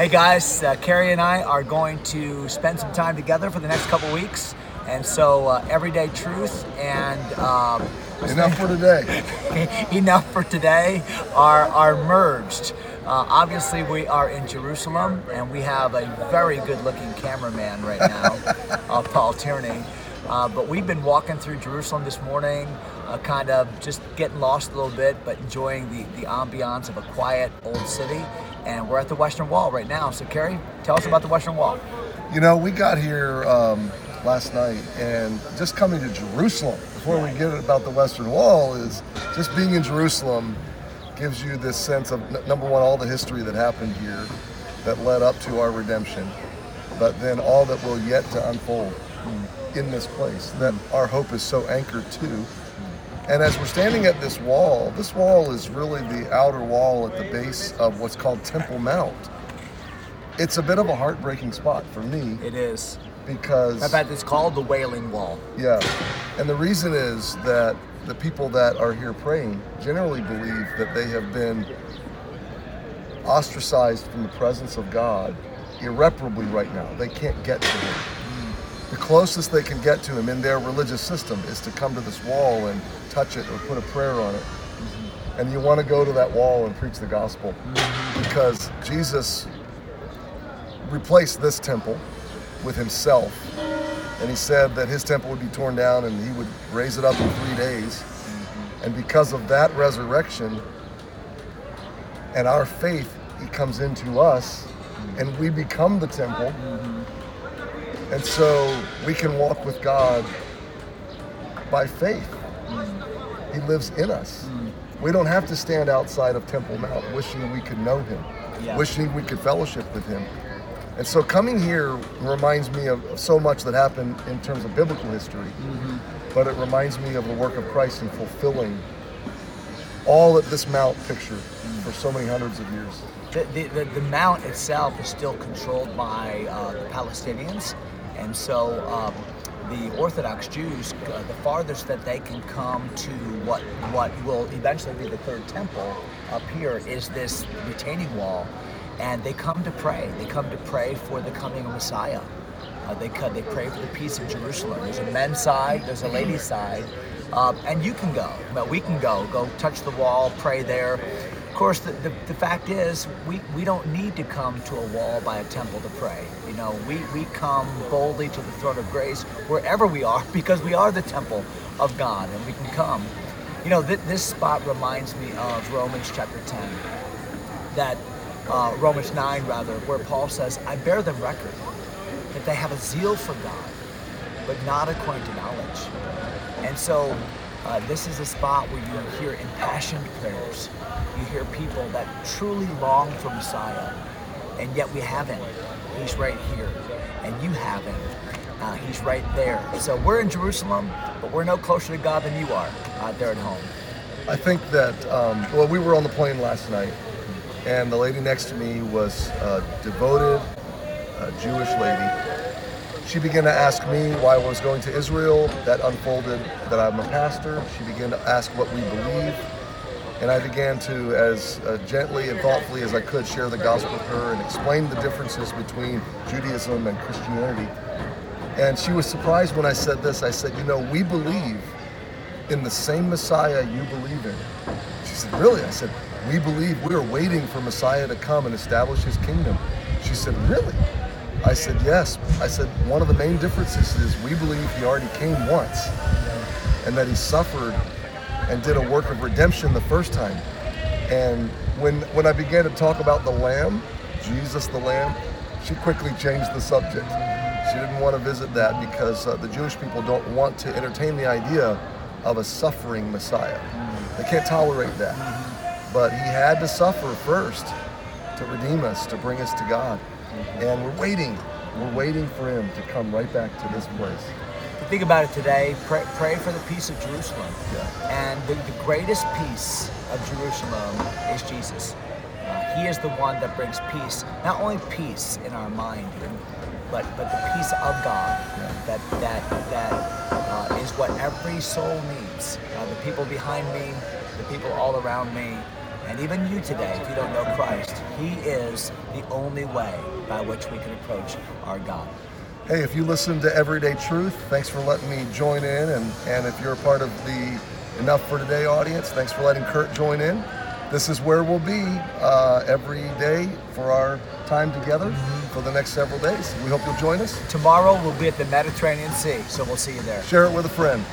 Hey guys, uh, Carrie and I are going to spend some time together for the next couple weeks, and so uh, everyday truth and um, enough for today. enough for today are are merged. Uh, obviously, we are in Jerusalem, and we have a very good-looking cameraman right now, uh, Paul Tierney. Uh, but we've been walking through Jerusalem this morning, uh, kind of just getting lost a little bit, but enjoying the, the ambiance of a quiet old city. And we're at the Western Wall right now. So, Kerry, tell us about the Western Wall. You know, we got here um, last night, and just coming to Jerusalem, before we get it about the Western Wall, is just being in Jerusalem gives you this sense of number one, all the history that happened here that led up to our redemption, but then all that will yet to unfold in this place that our hope is so anchored to. And as we're standing at this wall, this wall is really the outer wall at the base of what's called Temple Mount. It's a bit of a heartbreaking spot for me It is. because In fact, it's called the Wailing Wall. yeah. And the reason is that the people that are here praying generally believe that they have been ostracized from the presence of God irreparably right now. They can't get to Him. The closest they can get to Him in their religious system is to come to this wall and touch it or put a prayer on it. Mm-hmm. And you want to go to that wall and preach the gospel mm-hmm. because Jesus replaced this temple with Himself and he said that his temple would be torn down and he would raise it up in three days. Mm-hmm. And because of that resurrection and our faith, he comes into us and we become the temple. And so we can walk with God by faith. He lives in us. We don't have to stand outside of Temple Mount wishing we could know him, Yeah. wishing we could fellowship with him. And so coming here reminds me of so much that happened in terms of biblical history, but it reminds me of the work of Christ in fulfilling all that this mount pictured for so many hundreds of years. The, the, the, the mount itself is still controlled by uh, the Palestinians, and so um, the Orthodox Jews, uh, the farthest that they can come to what what will eventually be the third temple up here is this retaining wall, and they come to pray. They come to pray for the coming of Messiah. Uh, they come, they pray for the peace of Jerusalem. There's a men's side, there's a ladies' side, um, and you can go. But we can go. Go touch the wall, pray there. Of course, the, the, the fact is, we, we don't need to come to a wall by a temple to pray. You know, we, we come boldly to the throne of grace wherever we are because we are the temple of God and we can come. You know, th- this spot reminds me of Romans chapter 10, that uh, Romans 9 rather, where Paul says, I bear them record that they have a zeal for God, but not according to knowledge. And so, uh, this is a spot where you hear impassioned prayers. You hear people that truly long for Messiah, and yet we haven't. He's right here, and you haven't. Uh, he's right there. So we're in Jerusalem, but we're no closer to God than you are uh, there at home. I think that, um, well, we were on the plane last night, and the lady next to me was a devoted uh, Jewish lady. She began to ask me why I was going to Israel. That unfolded that I'm a pastor. She began to ask what we believe. And I began to, as uh, gently and thoughtfully as I could, share the gospel with her and explain the differences between Judaism and Christianity. And she was surprised when I said this. I said, You know, we believe in the same Messiah you believe in. She said, Really? I said, We believe we are waiting for Messiah to come and establish his kingdom. She said, Really? I said, Yes. I said, One of the main differences is we believe he already came once and that he suffered and did a work of redemption the first time. And when when I began to talk about the Lamb, Jesus the Lamb, she quickly changed the subject. She didn't want to visit that because uh, the Jewish people don't want to entertain the idea of a suffering Messiah. They can't tolerate that. But he had to suffer first to redeem us, to bring us to God. And we're waiting. We're waiting for him to come right back to this place. Think about it today, pray, pray for the peace of Jerusalem. Yeah. And the, the greatest peace of Jerusalem is Jesus. Uh, he is the one that brings peace, not only peace in our mind, but but the peace of God. That that that uh, is what every soul needs. Uh, the people behind me, the people all around me, And even you today, if you don't know Christ, He is the only way by which we can approach our God. Hey, if you listen to Everyday Truth, thanks for letting me join in. And, and if you're a part of the Enough for Today audience, thanks for letting Kurt join in. This is where we'll be uh, every day for our time together for the next several days. We hope you'll join us. Tomorrow we'll be at the Mediterranean Sea, so we'll see you there. Share it with a friend.